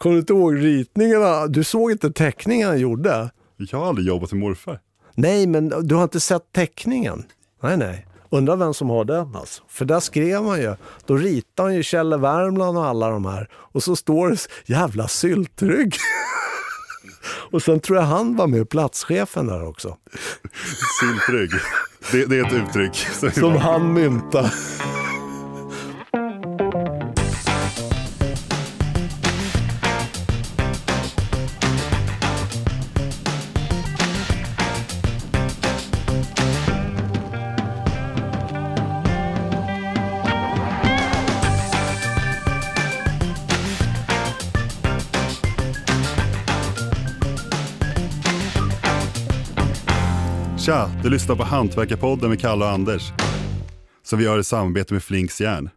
Kommer du inte ihåg ritningarna? Du såg inte teckningen han gjorde? Jag har aldrig jobbat med morfar. Nej, men du har inte sett teckningen? Nej, nej. Undrar vem som har den alltså. För där skrev man ju, då ritade han ju Kjelle Värmland och alla de här. Och så står det jävla syltrygg. och sen tror jag han var med, platschefen där också. Syltrygg. Det, det är ett uttryck. Som han myntade. Du lyssnar på Hantverkarpodden med Kalle och Anders. Som vi gör i samarbete med Flinks järn.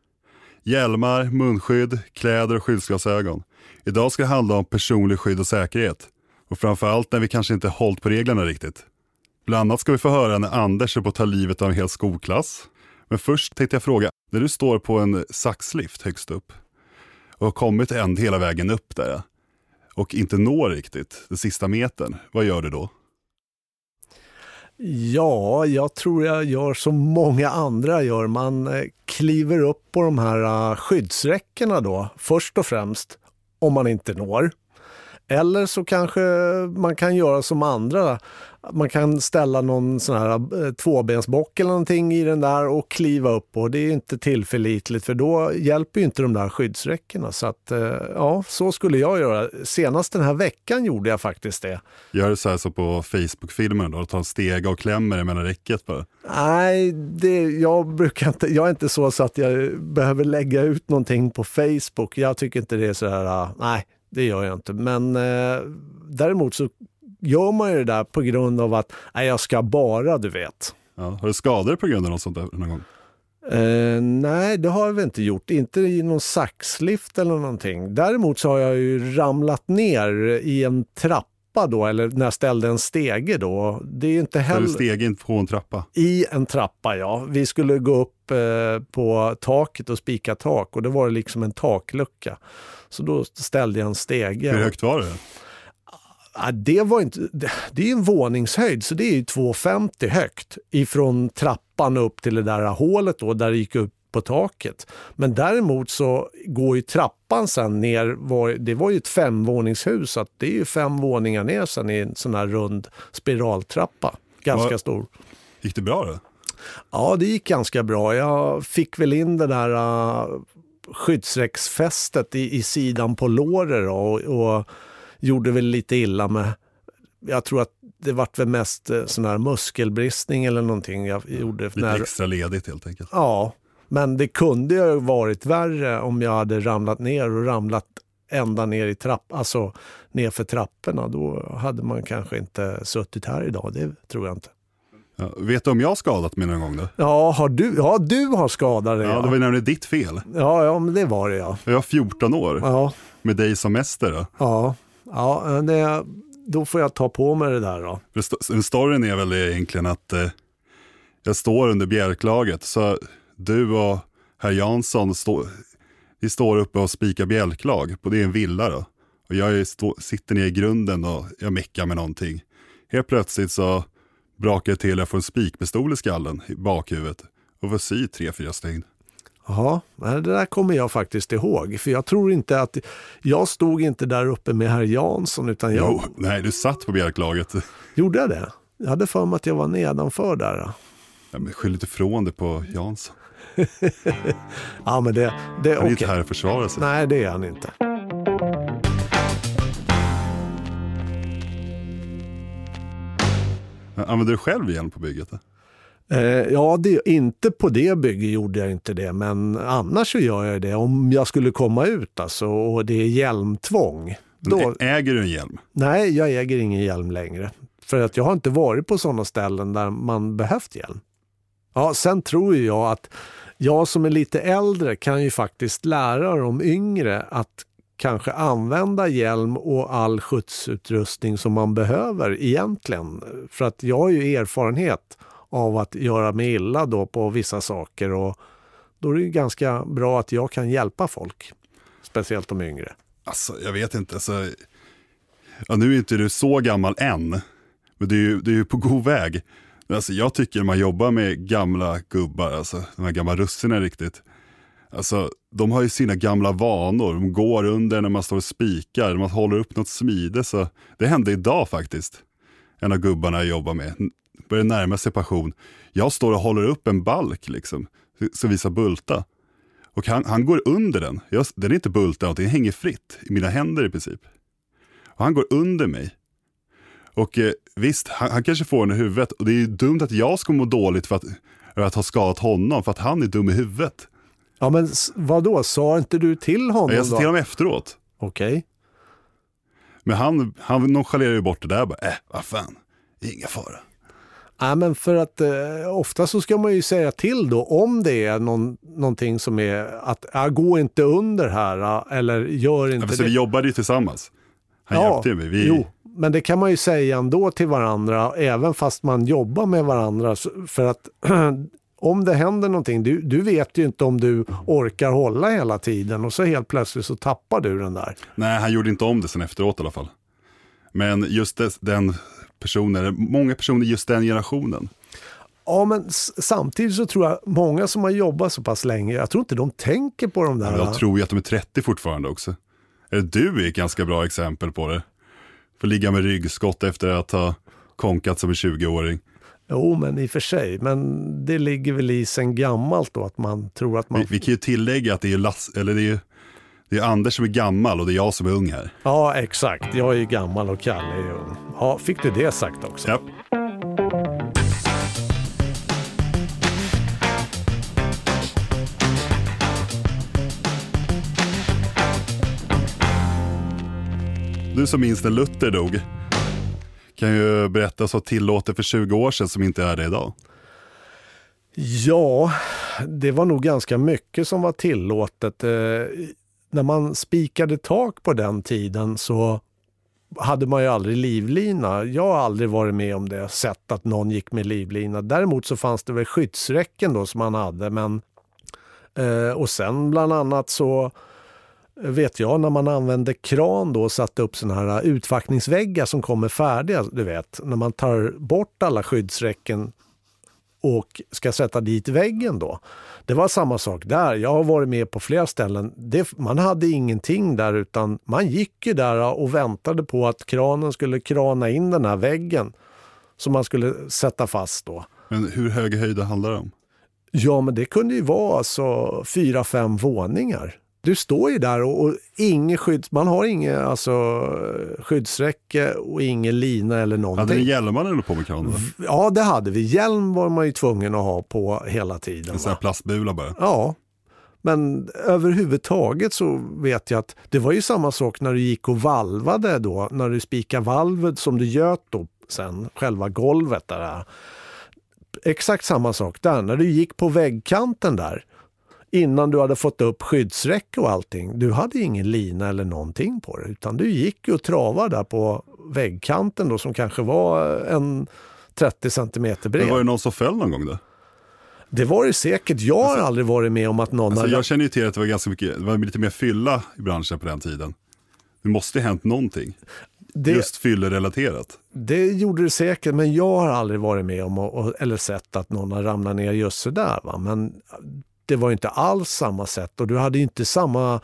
Hjälmar, munskydd, kläder och skyddsglasögon. Idag ska det handla om personlig skydd och säkerhet. Och framförallt när vi kanske inte hållit på reglerna riktigt. Bland annat ska vi få höra när Anders är på att ta livet av en hel skolklass. Men först tänkte jag fråga, när du står på en saxlift högst upp och har kommit en hela vägen upp där och inte når riktigt den sista metern, vad gör du då? Ja, jag tror jag gör som många andra gör. Man eh, kliver upp på de här eh, skyddsräckena då, först och främst, om man inte når. Eller så kanske man kan göra som andra, man kan ställa någon sån här eh, tvåbensbock eller någonting i den där och kliva upp och det är inte tillförlitligt för då hjälper ju inte de där skyddsräckena. Så att eh, ja, så skulle jag göra. Senast den här veckan gjorde jag faktiskt det. Gör du så här som på Facebook-filmen då? Tar en stega och klämmer det mellan räcket bara? Nej, det, jag, brukar inte, jag är inte så, så att jag behöver lägga ut någonting på Facebook. Jag tycker inte det är så här, ah, nej, det gör jag inte. Men eh, däremot så gör man ju det där på grund av att nej, jag ska bara, du vet. Ja, har du skador på grund av något sånt där någon gång? Eh, nej, det har jag inte gjort. Inte i någon saxlift eller någonting. Däremot så har jag ju ramlat ner i en trappa då, eller när jag ställde en stege då. Det är ju inte heller... Steg in på en trappa? I en trappa, ja. Vi skulle gå upp eh, på taket och spika tak och då var det liksom en taklucka. Så då ställde jag en stege. Hur högt var det? Ja, det, var inte, det, är en våningshöjd, så det är 2,50 högt ifrån trappan upp till det där hålet då, där det gick upp på taket. Men däremot så går ju trappan sen ner, var, det var ju ett femvåningshus, så det är ju fem våningar ner sen i en sån här rund spiraltrappa. Ganska ja, stor. Gick det bra då? Ja, det gick ganska bra. Jag fick väl in det där uh, skyddsräcksfästet i, i sidan på låret och, och gjorde väl lite illa med jag tror att det vart väl mest eh, sån här muskelbristning eller någonting jag gjorde. Lite när... extra ledigt helt enkelt. Ja, men det kunde ju varit värre om jag hade ramlat ner och ramlat ända ner i trapp, alltså ner för trapporna. Då hade man kanske inte suttit här idag, det tror jag inte. Ja, vet du om jag har skadat mig någon gång då? Ja, har du, ja, du har skadat dig. Ja, det var nämligen ditt fel. Ja, ja, men det var det ja. Jag var 14 år, ja. med dig som mäster. Då. Ja, ja det, då får jag ta på mig det där då. Storyn är väl egentligen att eh, jag står under bjälklaget, så du och herr Jansson stå, vi står uppe och spikar bjälklag, på det är en villa då. Och jag stå, sitter ner i grunden och jag meckar med någonting. Helt plötsligt så brakar det till, jag får en spikpistol i skallen, i bakhuvudet och får sy tre, fyra stygn. Ja, det där kommer jag faktiskt ihåg. För jag tror inte att... Jag stod inte där uppe med herr Jansson utan jag... Jo, nej, du satt på bjälklaget. Gjorde jag det? Jag hade för mig att jag var nedanför där. Ja, men skyll inte ifrån det på Jansson. ja, men det... det han är inte här att försvara sig. Nej, det är han inte. Använder du själv hjälm på bygget? Eh, ja, det, inte på det bygget gjorde jag inte det, men annars så gör jag det. Om jag skulle komma ut alltså, och det är hjälmtvång. Då... Äger du en hjälm? Nej, jag äger ingen hjälm längre. För att jag har inte varit på sådana ställen där man behövt hjälm. Ja, sen tror jag att jag som är lite äldre kan ju faktiskt lära de yngre att kanske använda hjälm och all skyddsutrustning som man behöver egentligen. För att jag har ju erfarenhet av att göra mig illa då på vissa saker och då är det ganska bra att jag kan hjälpa folk. Speciellt de yngre. Alltså, jag vet inte. Alltså, ja, nu är inte du så gammal än, men du är ju, du är ju på god väg. Alltså, jag tycker när man jobbar med gamla gubbar, alltså, de här gamla russinen riktigt, alltså, de har ju sina gamla vanor. De går under när man står och spikar, man håller upp något smide. Så det hände idag faktiskt. En av gubbarna jag jobbar med börjar närma sig passion. Jag står och håller upp en balk liksom, så visa bulta. Och han, han går under den. Jag, den är inte bultad, den hänger fritt i mina händer i princip. Och han går under mig. Och eh, visst, han, han, kanske får den i huvudet. Och det är ju dumt att jag ska må dåligt för att, för att ha skadat honom, för att han är dum i huvudet. Ja men vad då? sa inte du till honom Jag sa till honom efteråt. Okej. Okay. Men han, han nonchalerar ju bort det där bara, äh, vad fan, inga fara. Nej, men för att eh, ofta så ska man ju säga till då om det är någon, någonting som är att äh, gå inte under här eller gör inte ja, det. Vi jobbade ju tillsammans. Han ja, hjälpte mig. Vi... Jo, men det kan man ju säga ändå till varandra även fast man jobbar med varandra. För att om det händer någonting, du, du vet ju inte om du orkar hålla hela tiden och så helt plötsligt så tappar du den där. Nej, han gjorde inte om det sen efteråt i alla fall. Men just det, den personer, många personer just den generationen. Ja, men samtidigt så tror jag många som har jobbat så pass länge, jag tror inte de tänker på de där. Ja, jag tror ju att de är 30 fortfarande också. Du är ett ganska bra exempel på det. Får ligga med ryggskott efter att ha konkat som en 20-åring. Jo, men i och för sig. Men det ligger väl i sen gammalt då att man tror att man... Vi, vi kan ju tillägga att det är, Lass, eller det är det är Anders som är gammal och det är jag som är ung här. Ja, exakt. Jag är gammal och Kalle är ung. Ja, fick du det sagt också? Ja. Du som minns när Luther dog, kan ju berätta så tillåtet för 20 år sedan som inte är det idag. Ja, det var nog ganska mycket som var tillåtet. När man spikade tak på den tiden så hade man ju aldrig livlina. Jag har aldrig varit med om det, sett att någon gick med livlina. Däremot så fanns det väl skyddsräcken då som man hade. Men, eh, och sen bland annat så eh, vet jag när man använde kran då och satte upp såna här utfackningsväggar som kommer färdiga. Du vet, när man tar bort alla skyddsräcken och ska sätta dit väggen då. Det var samma sak där. Jag har varit med på flera ställen. Det, man hade ingenting där utan man gick ju där och väntade på att kranen skulle krana in den här väggen som man skulle sätta fast då. Men hur hög höjd handlar det om? Ja, men det kunde ju vara alltså fyra, fem våningar. Du står ju där och, och ingen skydd, man har inget alltså, skyddsräcke och ingen lina eller någonting. Hade ni hjälmar eller på med kranen? Ja, det hade vi. Hjälm var man ju tvungen att ha på hela tiden. En sån här plastbula bara? Ja. Men överhuvudtaget så vet jag att det var ju samma sak när du gick och valvade då, när du spikade valvet som du göt då sen, själva golvet där. Exakt samma sak där, när du gick på väggkanten där innan du hade fått upp skyddsräcke och allting. Du hade ingen lina eller någonting på det utan du gick och travade där på väggkanten då som kanske var en 30 centimeter bred. Men var det någon som föll någon gång då? Det var det säkert. Jag har alltså, aldrig varit med om att någon alltså, har... Jag känner ju till att det var ganska mycket, det var lite mer fylla i branschen på den tiden. Det måste ha hänt någonting. Det, Just fyllerelaterat. Det gjorde det säkert, men jag har aldrig varit med om eller sett att någon har ramlat ner just sådär. Va? Men det var inte alls samma sätt och du hade inte samma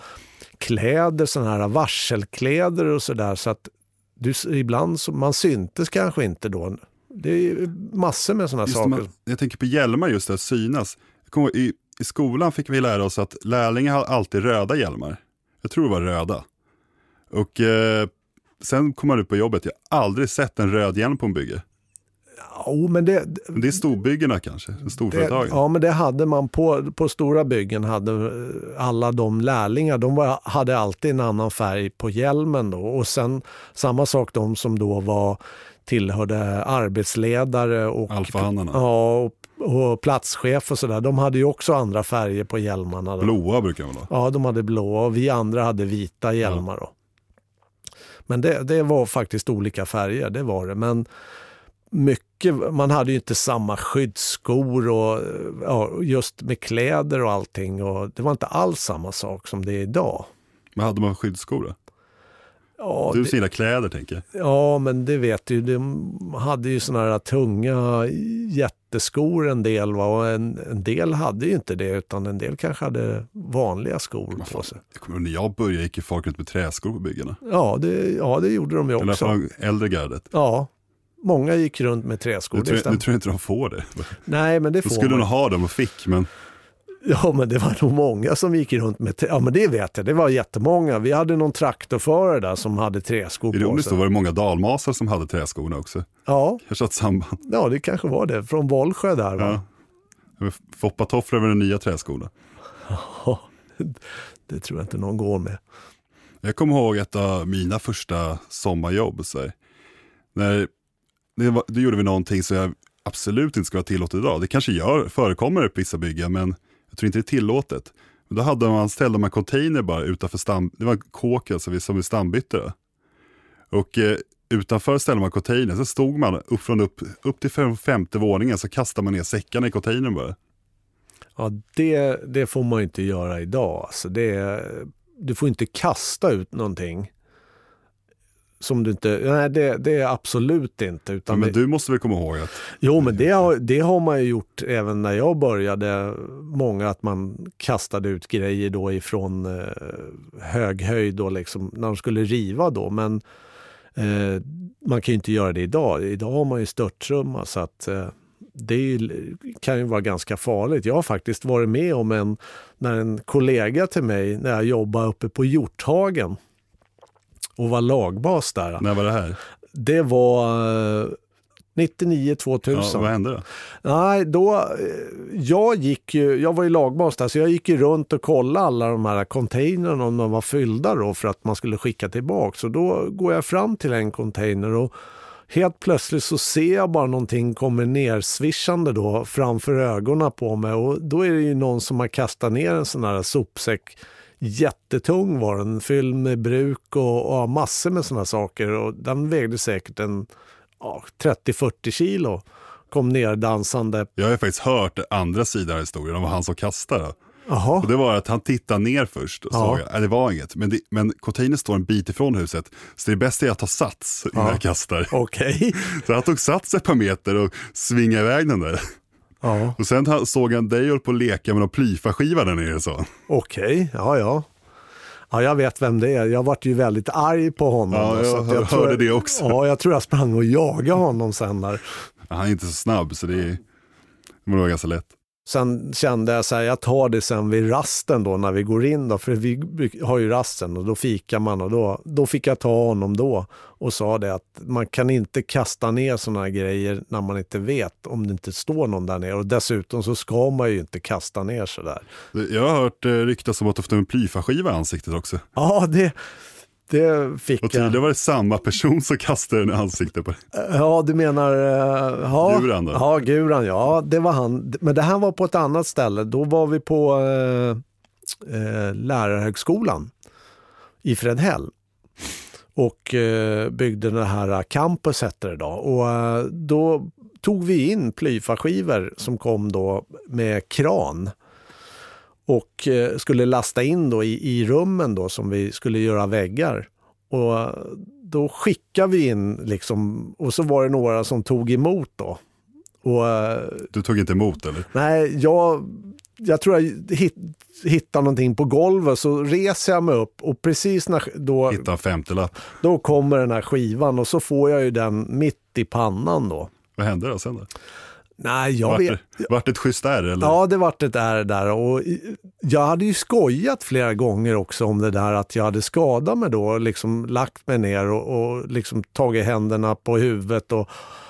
kläder, sådana här varselkläder och sådär. Så att du, ibland så, man syntes kanske inte då. Det är massor med sådana saker. Man, jag tänker på hjälmar just det, att synas. I, I skolan fick vi lära oss att lärlingar har alltid röda hjälmar. Jag tror det var röda. Och eh, sen kom man ut på jobbet, jag har aldrig sett en röd hjälm på en bygge. Jo, men det, det är storbyggena kanske, storföretagen? ja, men det hade man på, på stora byggen. hade eh, Alla de lärlingar, de var, hade alltid en annan färg på hjälmen. Då. Och sen samma sak de som då var tillhörde arbetsledare och, ja, och, och platschef och sådär. De hade ju också andra färger på hjälmarna. Då. Blåa brukar de ha? Ja, de hade blåa och vi andra hade vita hjälmar. Ja. Då. Men det, det var faktiskt olika färger, det var det. Men mycket, man hade ju inte samma skyddsskor och ja, just med kläder och allting. Och det var inte alls samma sak som det är idag. Vad hade man skyddsskor då? Ja, du gillar kläder tänker jag. ja, men det vet du. De hade ju såna här tunga jätteskor en del va? och en, en del hade ju inte det utan en del kanske hade vanliga skor på sig. Jag kommer när jag började gick ju folk ut med träskor på byggena. Ja det, ja, det gjorde de ju Eller också. fall äldre gardet. Ja, många gick runt med träskor. Det tror, nu tror inte de får det. Nej, men det Då får skulle man. de ha dem och fick, men Ja, men det var nog många som gick runt med... Ja, men det vet jag. Det var jättemånga. Vi hade någon traktorförare där som hade träskor på ironiskt då sig. var det många dalmasar som hade träskorna också. Ja, Kanske ett samband. ja, det kanske var det. Från Vollsjö där va? Ja. Foppatofflor över de nya träskorna. Ja. Det tror jag inte någon går med. Jag kommer ihåg ett av mina första sommarjobb. Så här. När det, var, då gjorde vi någonting som jag absolut inte ska vara tillåtet idag. Det kanske gör, förekommer på vissa byggen, men jag tror inte det är tillåtet. Men då hade man, ställde man container bara utanför stam, det var en kåk alltså, som vi stambytte. Och eh, utanför ställde man container, så stod man upp från upp, upp till fem- femte våningen så kastade man ner säckarna i containern bara. Ja, det, det får man inte göra idag. Alltså det, du får inte kasta ut någonting. Som du inte... Nej, det, det är absolut inte. Utan Men det, du måste väl komma ihåg att Jo, men det har, det har man ju gjort även när jag började. Många att man kastade ut grejer då ifrån eh, hög höjd då liksom, när de skulle riva då. Men eh, man kan ju inte göra det idag. Idag har man ju störttrumma så att eh, det ju, kan ju vara ganska farligt. Jag har faktiskt varit med om en, när en kollega till mig, när jag jobbade uppe på Hjorthagen och var lagbas där. när var det här? Det var eh, 99-2000. Ja, vad hände då? Nej, då, eh, jag gick ju, jag var ju lagbas där, så jag gick ju runt och kollade alla de här containrarna om de var fyllda då för att man skulle skicka tillbaka. Så då går jag fram till en container och helt plötsligt så ser jag bara någonting kommer ner swishande då framför ögonen på mig och då är det ju någon som har kastat ner en sån här sopsäck. Jättetung var den, fylld med bruk och, och ja, massor med såna saker och den vägde säkert en ja, 30-40 kilo. Kom ner dansande. Jag har faktiskt hört andra sidan av historien om han som kastade. Jaha. Och det var att han tittade ner först och Ja. såg, nej det var inget. Men, det, men containern står en bit ifrån huset, så det bästa är att ta sats innan Ja. jag kastar. Okej. Så han tog sats ett par meter och svingade iväg den där. Ja, Och sen såg han dig hålla på att leka med någon plyfaskiva där nere så. okej. Ja, ja. Ja, jag vet vem det är. Jag vart ju väldigt arg på honom. Ja, jag så att hörde tror det också. Ja, jag tror jag sprang och jagade honom sen där. Han är inte så snabb så det, är, det var ganska lätt. Sen kände jag så här, jag tar det sen vid rasten då när vi går in då, för vi har ju rasten och då fikar man och då, då fick jag ta honom då och sa det att man kan inte kasta ner sådana grejer när man inte vet om det inte står någon där nere och dessutom så ska man ju inte kasta ner sådär. Jag har hört eh, ryktas om att du fått en plyfaskiva i ansiktet också. Ja, det, det fick Och jag. tydligen var det samma person som kastade den i ansiktet på dig. Ja, du menar... Uh, ja, Guran då? Ja, Guran, ja. Det var han. Men det här var på ett annat ställe. Då var vi på uh, uh, Lärarhögskolan i Fredhäll. Och uh, byggde det här campus hette det då. Och då tog vi in plyfaskivor som kom då med kran och eh, skulle lasta in då i, i rummen då som vi skulle göra väggar. Och då skickade vi in liksom, och så var det några som tog emot då. Och eh, Du tog inte emot eller? nej, jag, jag tror jag hit, hittade någonting på golvet så reser jag mig upp och precis när då, Hitta en femtelapp. då kommer den här skivan och så får jag ju den mitt i pannan då. Vad hände då sen då? Nej, jag Vart vet vart ett schysst ärr eller? Ja, det vart ett är där och jag hade ju skojat flera gånger också om det där att jag hade skadat mig då, liksom lagt mig ner och, och liksom tagit händerna på huvudet och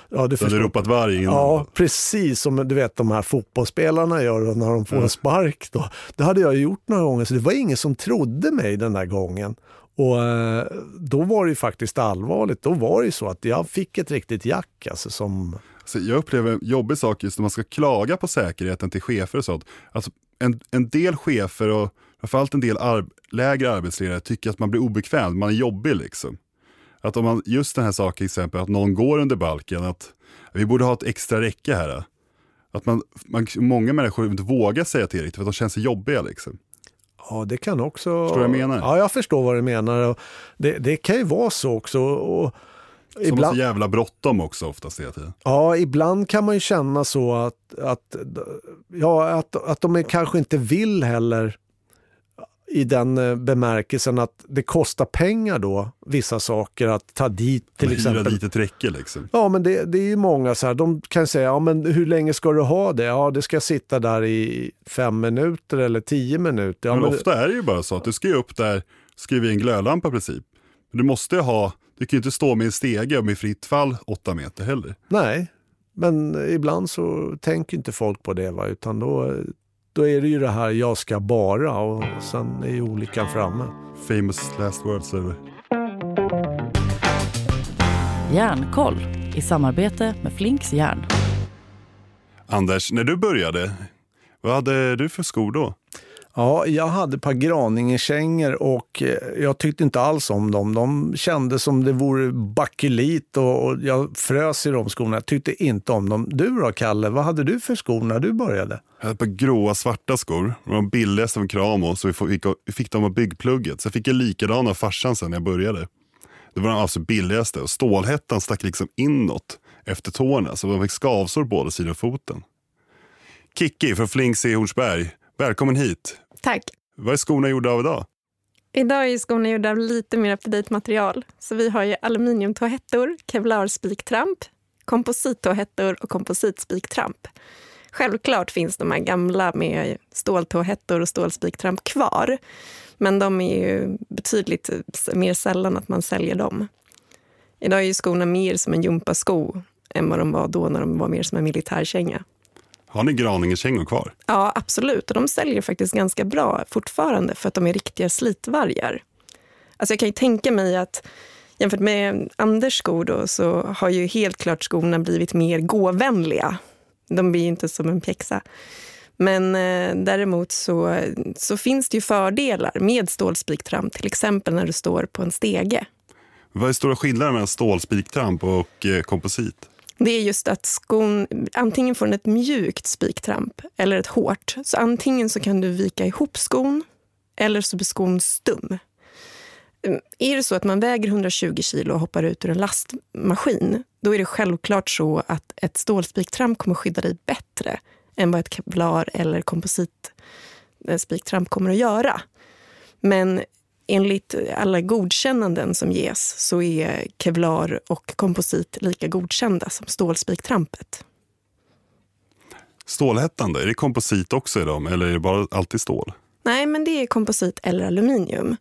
ja, du hade ropat varg innan. Ja, precis som du vet de här fotbollsspelarna gör när de får en spark. Då. Det hade jag gjort några gånger, så det var ingen som trodde mig den där gången. Och eh, då var det ju faktiskt allvarligt. Då var det ju så att jag fick ett riktigt jack. Alltså, som, Så jag upplever en jobbig sak just när man ska klaga på säkerheten till chefer och sånt. Alltså en, en del chefer och framförallt en del ar- lägre arbetsledare tycker att man blir obekväm, man är jobbig liksom. Att om man, just den här saken till exempel, att någon går under balken, att vi borde ha ett extra räcke här. Att man, man, många människor inte vågar säga till riktigt för att de känner sig jobbiga liksom. Ja, det kan också... Förstår du vad jag menar? Ja, jag förstår vad du menar. Det, det kan ju vara så också. Och Som ibland... har så jävla bråttom också oftast hela tiden. Ja, ibland kan man ju känna så att, att, ja, att, att de kanske inte vill heller i den eh, bemärkelsen att det kostar pengar då, vissa saker, att ta dit till exempel. Hyra dit ett räcke liksom. Ja, men det, det är ju många så här, de kan säga, ja men hur länge ska du ha det? Ja, det ska sitta där i fem minuter eller tio minuter. Ja, men, men ofta är det ju bara så att du ska ju upp där, skriva i en glödlampa i princip. Du måste ju ha, du kan ju inte stå med en stege och med fritt fall åtta meter heller. Nej, men ibland så tänker inte folk på det, va? utan då då är det ju det här jag ska bara och sen är ju olyckan framme. Famous last words över. Järnkoll i samarbete med Flinks järn. Anders, när du började, vad hade du för skor då? Ja, jag hade ett par Graningekängor och eh, jag tyckte inte alls om dem. De kändes som det vore bakelit och jag frös i de skorna. Jag tyckte inte om dem. Du då, Kalle? Vad hade du för skor när du började? Jag hade ett par gråa svarta skor. De var billigaste från Kramo, så vi fick, vi fick dem av byggplugget. Så jag fick jag likadana av farsan sen när jag började. Det var de absolut billigaste och stålhättan stack liksom inåt efter tårna så man fick skavsår på båda sidor av foten. Kicki från Flinks i Hornsberg, välkommen hit. Tack. Vad är skorna gjorda av idag? Idag är skorna gjorda av lite mer up material. Så vi har ju aluminiumtåhettor, kevlarspiktramp, komposittåhettor och kompositspiktramp. Självklart finns de här gamla med ståltåhettor och stålspiktramp kvar. Men de är ju betydligt mer sällan att man säljer dem. Idag är skorna mer som en gympasko än vad de var då när de var mer som en militärkänga. Har ni Graningekängor kvar? Ja, absolut. Och de säljer faktiskt ganska bra fortfarande för att de är riktiga slitvargar. Alltså jag kan ju tänka mig att jämfört med Anders skor då, så har ju helt klart skorna blivit mer gåvänliga. De blir ju inte som en pjäxa. Men eh, däremot så, så finns det ju fördelar med stålspiktramp, till exempel när du står på en stege. Vad är stora skillnaden mellan stålspiktramp och eh, komposit? Det är just att skon antingen får den ett mjukt spiktramp eller ett hårt. Så antingen så kan du vika ihop skon eller så blir skon stum. Mm, är det så att man väger 120 kilo och hoppar ut ur en lastmaskin, då är det självklart så att ett stålspiktramp kommer skydda dig bättre än vad ett kevlar eller kompositspiktramp kommer att göra. Men enligt alla godkännanden som ges så är kevlar och komposit lika godkända som stålspiktrampet. Stålhättan är det komposit också i dem eller är det bara alltid stål? Nej, men det är komposit eller aluminium.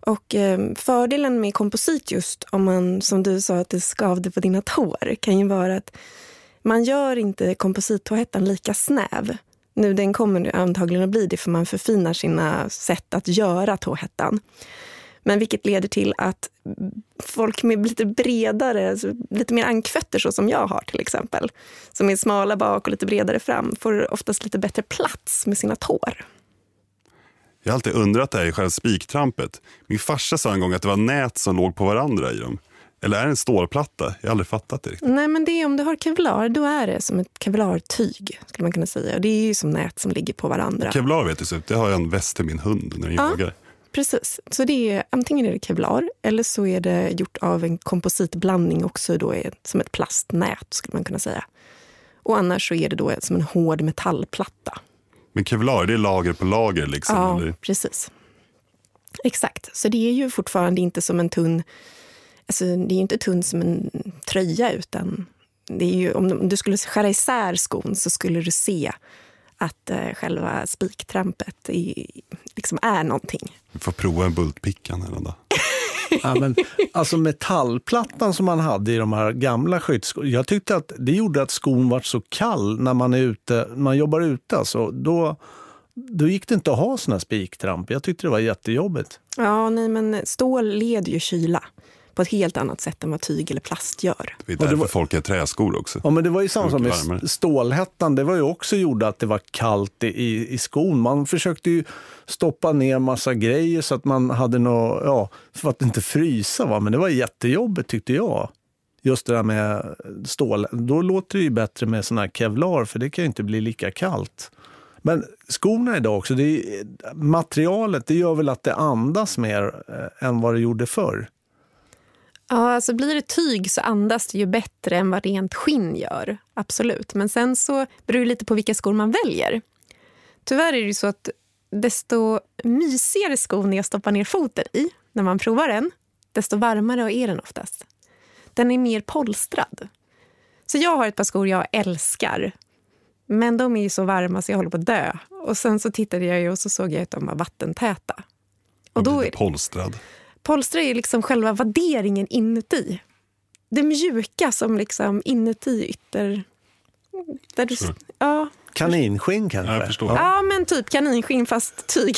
Och eh, fördelen med komposit just om man, som du sa, att det skavde på dina tår kan ju vara att man gör inte komposittåhettan lika snäv. Nu den kommer antagligen att bli det för man förfinar sina sätt att göra tåhettan. Men vilket leder till att folk med lite bredare, alltså lite mer ankfötter så som jag har till exempel, som är smala bak och lite bredare fram, får oftast lite bättre plats med sina tår. Jag har alltid undrat det här i själva spiktrampet. Min farsa sa en gång att det var nät som låg på varandra i dem. Eller är det en stålplatta? Jag har aldrig fattat det riktigt. Nej, men det är, om du har kevlar, då är det som ett kevlartyg. skulle man kunna säga. Och det är ju som nät som ligger på varandra. Kevlar vet du, det har jag en väst till min hund när den ja, jagar. Precis. Så det är, antingen är det kevlar eller så är det gjort av en kompositblandning också då är som ett plastnät skulle man kunna säga. Och annars så är det då som en hård metallplatta. Men kevlar, det är lager på lager liksom? Ja, eller? precis. Exakt. Så det är ju fortfarande inte som en tunn Alltså, det är ju inte tunt som en tröja, utan det är ju, om du skulle skära isär skon så skulle du se att eh, själva spiktrampet är, liksom är någonting. Vi får prova en bultpickan en dag. ja, men, alltså metallplattan som man hade i de här gamla skyddsskorna, jag tyckte att det gjorde att skon var så kall när man är ute, man jobbar ute. Alltså, då, då gick det inte att ha såna spiktramp. Jag tyckte det var jättejobbigt. Ja, nej, men stål leder ju kyla på ett helt annat sätt än vad tyg eller plast gör. Det är därför det var, folk har träskor också. Ja, men det var ju samma som med stålhättan. Det var ju också gjort att det var kallt i, i skon. Man försökte ju stoppa ner massa grejer så att man hade något, ja, för att inte frysa. Va? Men det var jättejobbigt tyckte jag. Just det där med stål. Då låter det ju bättre med sån här kevlar för det kan ju inte bli lika kallt. Men skorna idag också, det är, materialet det gör väl att det andas mer eh, än vad det gjorde förr? Ja, alltså blir det tyg så andas det ju bättre än vad rent skinn gör. Absolut. Men sen så beror det lite på vilka skor man väljer. Tyvärr är det ju så att desto mysigare skon jag stoppar ner foten i när man provar den, desto varmare är den oftast. Den är mer polstrad. Så jag har ett par skor jag älskar. Men de är ju så varma så jag håller på att dö. Och sen så tittade jag och så såg jag att de var vattentäta. Och då är det polstrad. Polstra är liksom själva vadderingen inuti. Det mjuka som liksom inuti ytter... Där du, ja. Kaninskinn kanske? jag förstår. Ja, men typ kaninskinn fast tyg.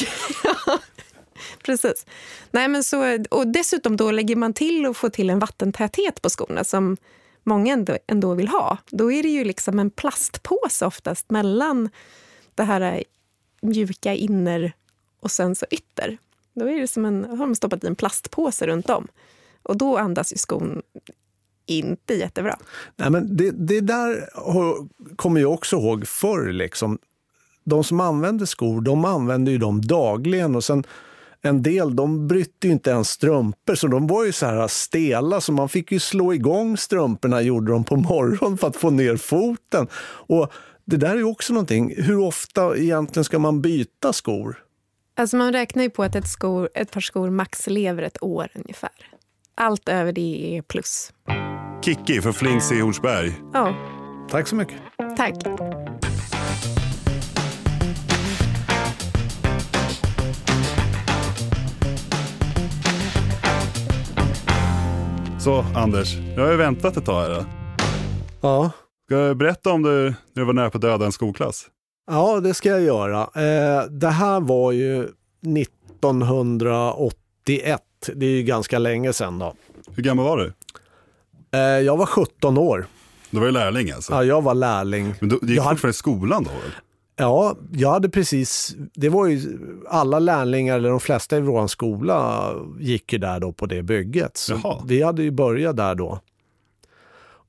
Precis. Nej, men så, och dessutom då lägger man till och får till en vattentäthet på skorna som många ändå, ändå vill ha. Då är det ju liksom en plastpåse oftast mellan det här mjuka inner och sen så ytter. Då är det som en, har de stoppat i en plastpåse runt om. Och då andas ju skon inte jättebra. Nej, men det, det där kommer jag också ihåg förr. Liksom. De som använde skor, de använde ju dem dagligen. och sen en del de brytte ju inte ens strumpor, så de var ju så här stela. Så man fick ju slå igång strumporna, gjorde de på morgonen för att få ner foten. Och det där är ju också någonting. Hur ofta egentligen ska man byta skor? Alltså man räknar ju på att ett, skor, ett par skor max lever ett år ungefär. Allt över det är plus. Kikki för Flings i Hornsberg. Ja. Tack så mycket. Tack. Så Anders, jag har ju väntat ett tag här. Ja. Ska jag berätta om du, när du var nära på att döda en skolklass? Ja, det ska jag göra. Eh, det här var ju 1981. Det är ju ganska länge sedan då. Hur gammal var du? Eh, jag var 17 år. Du var ju lärling alltså? Ja, jag var lärling. Men du, du gick jag fortfarande i skolan då? Eller? Ja, jag hade precis, det var ju alla lärlingar, eller de flesta i vår skola gick ju där då på det bygget. Så Jaha. vi hade ju börjat där då.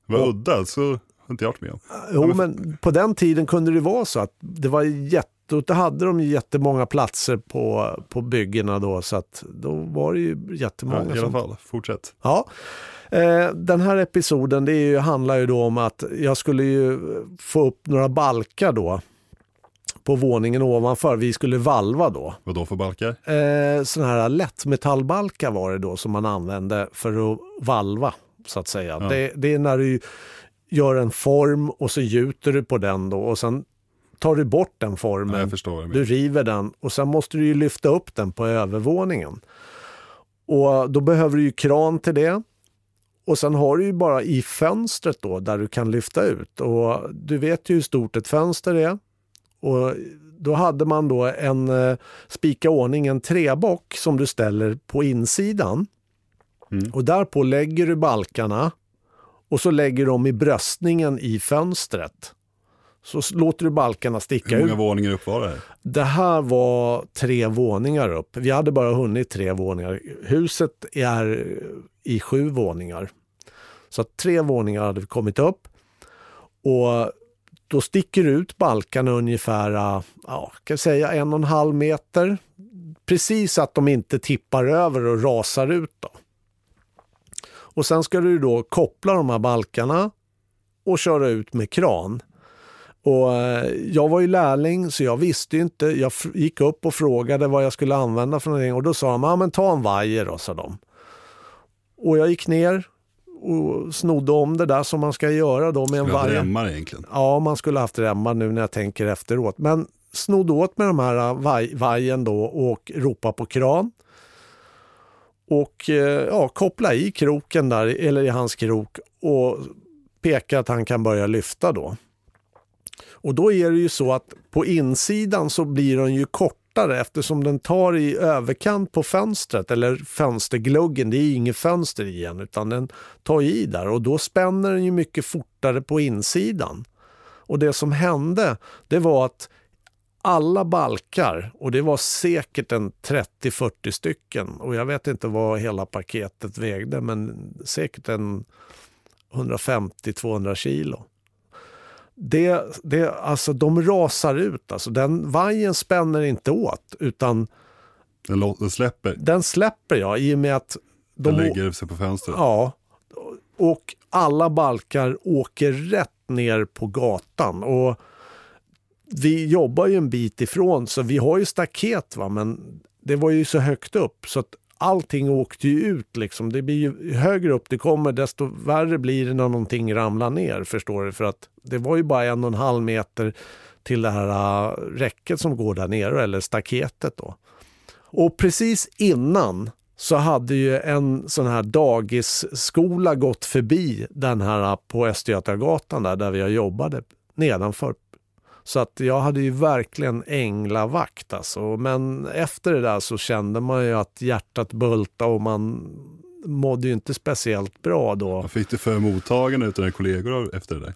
Vad udda, så har inte jag varit med om. Jo, men på den tiden kunde det vara så att det var jätte, då hade de ju jättemånga platser på, på byggena då, så att då var det ju jättemånga Ja, I alla som fall, fortsätt. Ja. Eh, den här episoden det ju, handlar ju då om att jag skulle ju få upp några balkar då på våningen ovanför. Vi skulle valva då. Vad då för balkar? Eh, sådana här lättmetallbalkar var det då som man använde för att valva så att säga. Ja. Det, det är när du gör en form och så gjuter du på den då och sen tar du bort den formen. Ja, jag förstår. vad du river den och sen måste du ju lyfta upp den på övervåningen. Och då behöver du ju kran till det. Och sen har du ju bara i fönstret då där du kan lyfta ut. Och du vet ju hur stort ett fönster är. Och då hade man då en eh, spika ordning, en träbock som du ställer på insidan. Mm. Och därpå lägger du balkarna och så lägger dem i bröstningen i fönstret. Så låter du balkarna sticka Hur ut. många våningar upp var det här? Det här var tre våningar upp. Vi hade bara hunnit tre våningar. Huset är i sju våningar. Så tre våningar hade vi kommit upp. Och då sticker ut balkarna ungefär ja, kan säga en och en halv meter. Precis så att de inte tippar över och rasar ut. Då. Och sen ska du då koppla de här balkarna och köra ut med kran. Och eh, jag var ju lärling så jag visste inte. Jag gick upp och frågade vad jag skulle använda för någonting och då sa de, ja men ta en vajer då, sa de. Och jag gick ner och snodde om det där som man ska göra då med en vajer. remmar egentligen. Ja, man skulle haft remmar nu när jag tänker efteråt. Men snodde åt med de här äh, vaj, vajen då och ropa på kran. Och eh, ja, koppla i kroken där, eller i hans krok och peka att han kan börja lyfta då. Och då är det ju så att på insidan så blir den ju kortare eftersom den tar i överkant på fönstret eller fönstergluggen. Det är ju inget fönster igen utan den tar i där och då spänner den ju mycket fortare på insidan. Och det som hände det var att alla balkar, och det var säkert en 30-40 stycken och jag vet inte vad hela paketet vägde men säkert en 150-200 kilo. det, det, alltså, de rasar ut. Alltså, den vajen spänner inte åt, utan Den, den släpper. den släpper jag i och med att Den de, lägger sig på fönstret. Ja, och alla balkar åker rätt ner på gatan. Och vi jobbar ju en bit ifrån, så vi har ju staket, va? men det var ju så högt upp så att allting åkte ju ut. Liksom. Det blir ju högre upp det kommer, desto värre blir det när någonting ramlar ner. Förstår du? För att det var ju bara en och en halv meter till det här äh, räcket som går där nere, eller staketet. då. Och precis innan så hade ju en sån här dagisskola gått förbi den här äh, på Östgötagatan där, där jag jobbade nedanför. Så att jag hade ju verkligen änglavakt alltså. Men efter det där så kände man ju att hjärtat bulta och man mådde ju inte speciellt bra då. Vad fick du för mottagande av dina kollegor efter det där?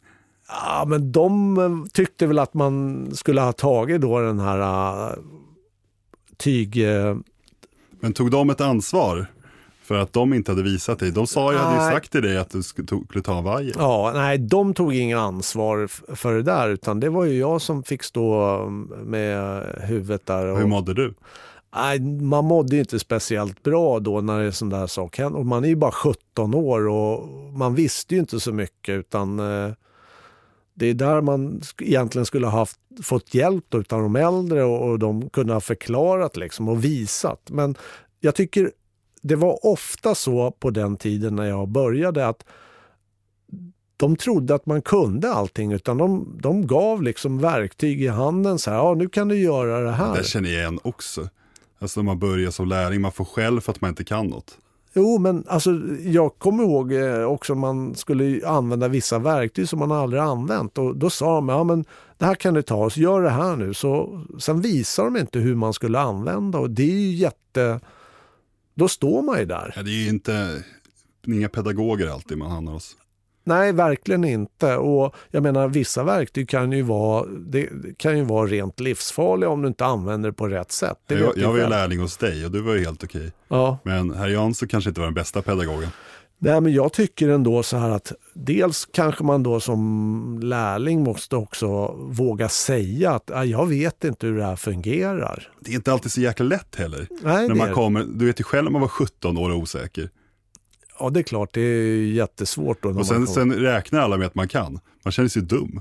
Ja, men de eh, tyckte väl att man skulle ha tagit då den här uh, tyg... eh, Men tog de ett ansvar för att de inte hade visat dig? De sa ju, hade ju sagt till dig att du skulle ta en vajer. Ja, nej, de tog ingen ansvar för det där utan det var ju jag som fick stå um, med huvudet där. Hur Och, mådde du? nej, man mådde ju inte speciellt bra då när det är sån där sak händer. Och man är ju bara 17 år och man visste ju inte så mycket utan eh, det är där man egentligen skulle ha haft, fått hjälp då, utav de äldre och, och de kunde ha förklarat liksom och visat. Men jag tycker det var ofta så på den tiden när jag började att de trodde att man kunde allting utan de, de gav liksom verktyg i handen. så här, ja nu kan du göra det här. Det känner jag igen också. Alltså när man börjar som lärling, man får själv för att man inte kan något. Jo, men alltså, jag kommer ihåg eh, också man skulle använda vissa verktyg som man aldrig använt. Och då sa de, ja men det här kan du ta så gör det här nu. Så, sen visar de inte hur man skulle använda och det är ju jätte... Då står man ju där. Ja, det är ju inte, inga pedagoger alltid man hamnar hos. Nej, verkligen inte. Och jag menar, vissa verktyg kan ju vara, det kan ju vara rent livsfarliga om du inte använder det på rätt sätt. Jag, jag var ju lärling hos dig och du var ju helt okej. Ja. Men herr Jansson kanske inte var den bästa pedagogen. Nej, men jag tycker ändå så här att dels kanske man då som lärling måste också våga säga att "Ah, jag vet inte hur det här fungerar. Det är inte alltid så jäkla lätt heller. Nej, När man kommer, du vet ju själv när man var 17 år och osäker. ja, det är klart, det är jättesvårt. Då Och sen, sen räknar alla med att man kan. Man känner sig dum.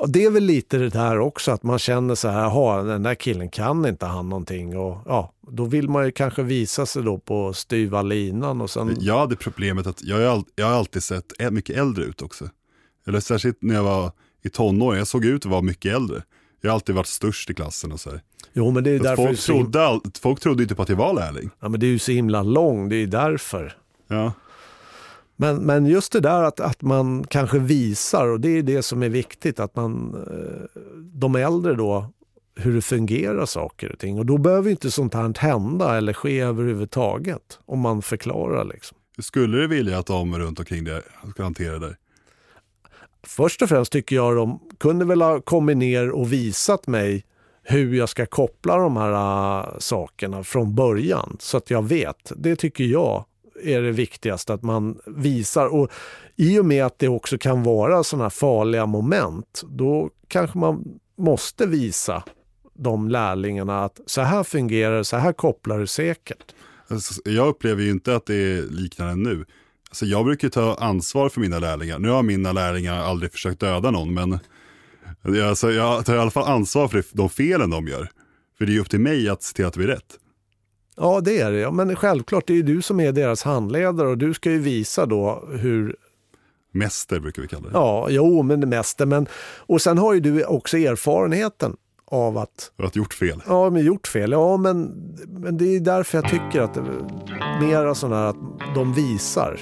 Ja, det är väl lite det där också, att man känner så här, jaha, den där killen kan inte han någonting. Och, ja, då vill man ju kanske visa sig då på styva linan och sen... Jag hade problemet att jag, har jag har alltid sett mycket äldre ut också. Eller särskilt när jag var i tonåren, jag såg ut att vara mycket äldre. Jag har alltid varit störst i klassen och så här. Jo, men det är därför det är folk, him- trodde all, folk trodde inte på att jag var lärling. ja, men det är ju så himla lång, det är därför. Ja. Men, men just det där att, att man kanske visar, och det är det som är viktigt, att man, eh, de äldre då, hur det fungerar saker och ting. Och då behöver inte sånt här hända eller ske överhuvudtaget, om man förklarar liksom. Skulle du vilja att de runt omkring dig ska hantera där? Först och främst tycker jag de kunde väl ha kommit ner och visat mig hur jag ska koppla de här äh, sakerna från början så att jag vet. Det tycker jag är det viktigaste, att man visar. Och I och med att det också kan vara sådana här farliga moment, då kanske man måste visa de lärlingarna att så här fungerar det, så här kopplar du säkert. Alltså, jag upplever ju inte att det är liknande nu. Alltså, jag brukar ta ansvar för mina lärlingar. Nu har mina lärlingar aldrig försökt döda någon, men jag, alltså, jag tar i alla fall ansvar för de felen de gör. För det är ju upp till mig att se till att det blir rätt. Ja, det är det. Ja, men självklart, det är ju du som är deras handledare och du ska ju visa då hur Mäster brukar vi kalla det. Ja, jo, men mesta. Men, och sen har ju du också erfarenheten av att att gjort fel. ja, men gjort fel. Ja, men, men det är därför jag tycker att det mera sådana här att de visar.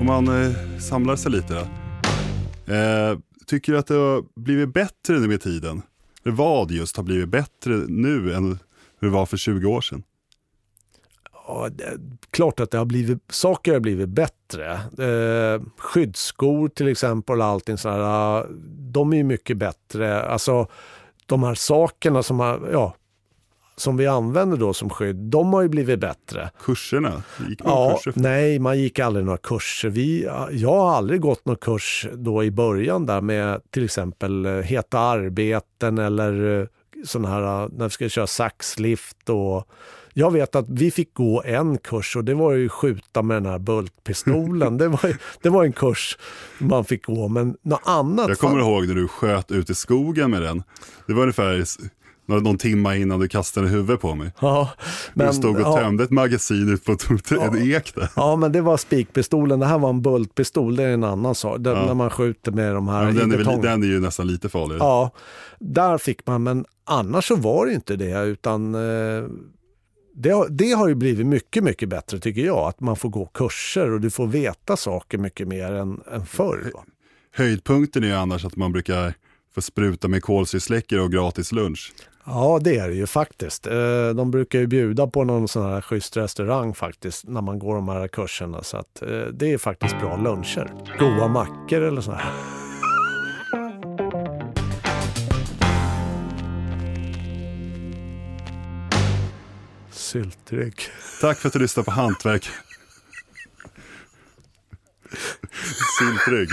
Om man eh, samlar sig lite då. Eh, tycker du att det har blivit bättre nu med tiden? Eller vad just har blivit bättre nu än hur det var för 20 år sedan? Ja, det klart att det har blivit, saker har blivit bättre. Eh, skyddsskor till exempel och allting sådär, de är ju mycket bättre. Alltså de här sakerna som har, ja, som vi använder då som skydd, de har ju blivit bättre. Kurserna? Gick man Ja, kurser? nej, man gick aldrig några kurser. Vi, jag har aldrig gått någon kurs då i början där med till exempel eh, heta arbeten eller sådana här när vi ska köra saxlift och jag vet att vi fick gå en kurs och det var ju skjuta med den här bultpistolen. det, var, det var en kurs man fick gå, men något annat. Jag kommer ihåg när du sköt ut i skogen med den. Det var ungefär någon, någon timme innan du kastade huvudet på mig. Ja, men, du stod och ja, tömde ett magasin ut på en ek där. Ja, men det var spikpistolen. Det här var en bultpistol. Det är en annan sak. Den, Ja. När man skjuter med de här Ja, den, är väl, den är ju nästan lite farligare. Ja, där fick man, men annars så var det inte det utan eh, det, har- det har ju blivit mycket, mycket bättre tycker jag. Att man får gå kurser och du får veta saker mycket mer än, än förr. va. Höjdpunkten är ju annars att man brukar få spruta med kolsyresläckare och gratis lunch. Ja, det är det ju faktiskt. Eh, De brukar ju bjuda på någon sån här schysst restaurang faktiskt när man går de här kurserna. Så att eh, det är faktiskt bra luncher. Goda mackor eller så här. Syltrygg. Tack för att du lyssnade på Hantverk. Siltrygg.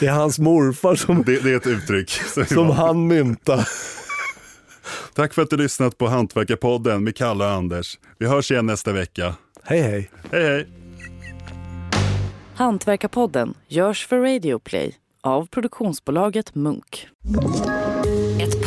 Det är hans morfar som, Det, det är ett uttryck. som- han myntar. Tack för att du lyssnat på Hantverkarpodden med Kalle och Anders. Vi hörs igen nästa vecka. Hej hej. Hej hej! Hantverkarpodden görs för Radio Play av produktionsbolaget Munk.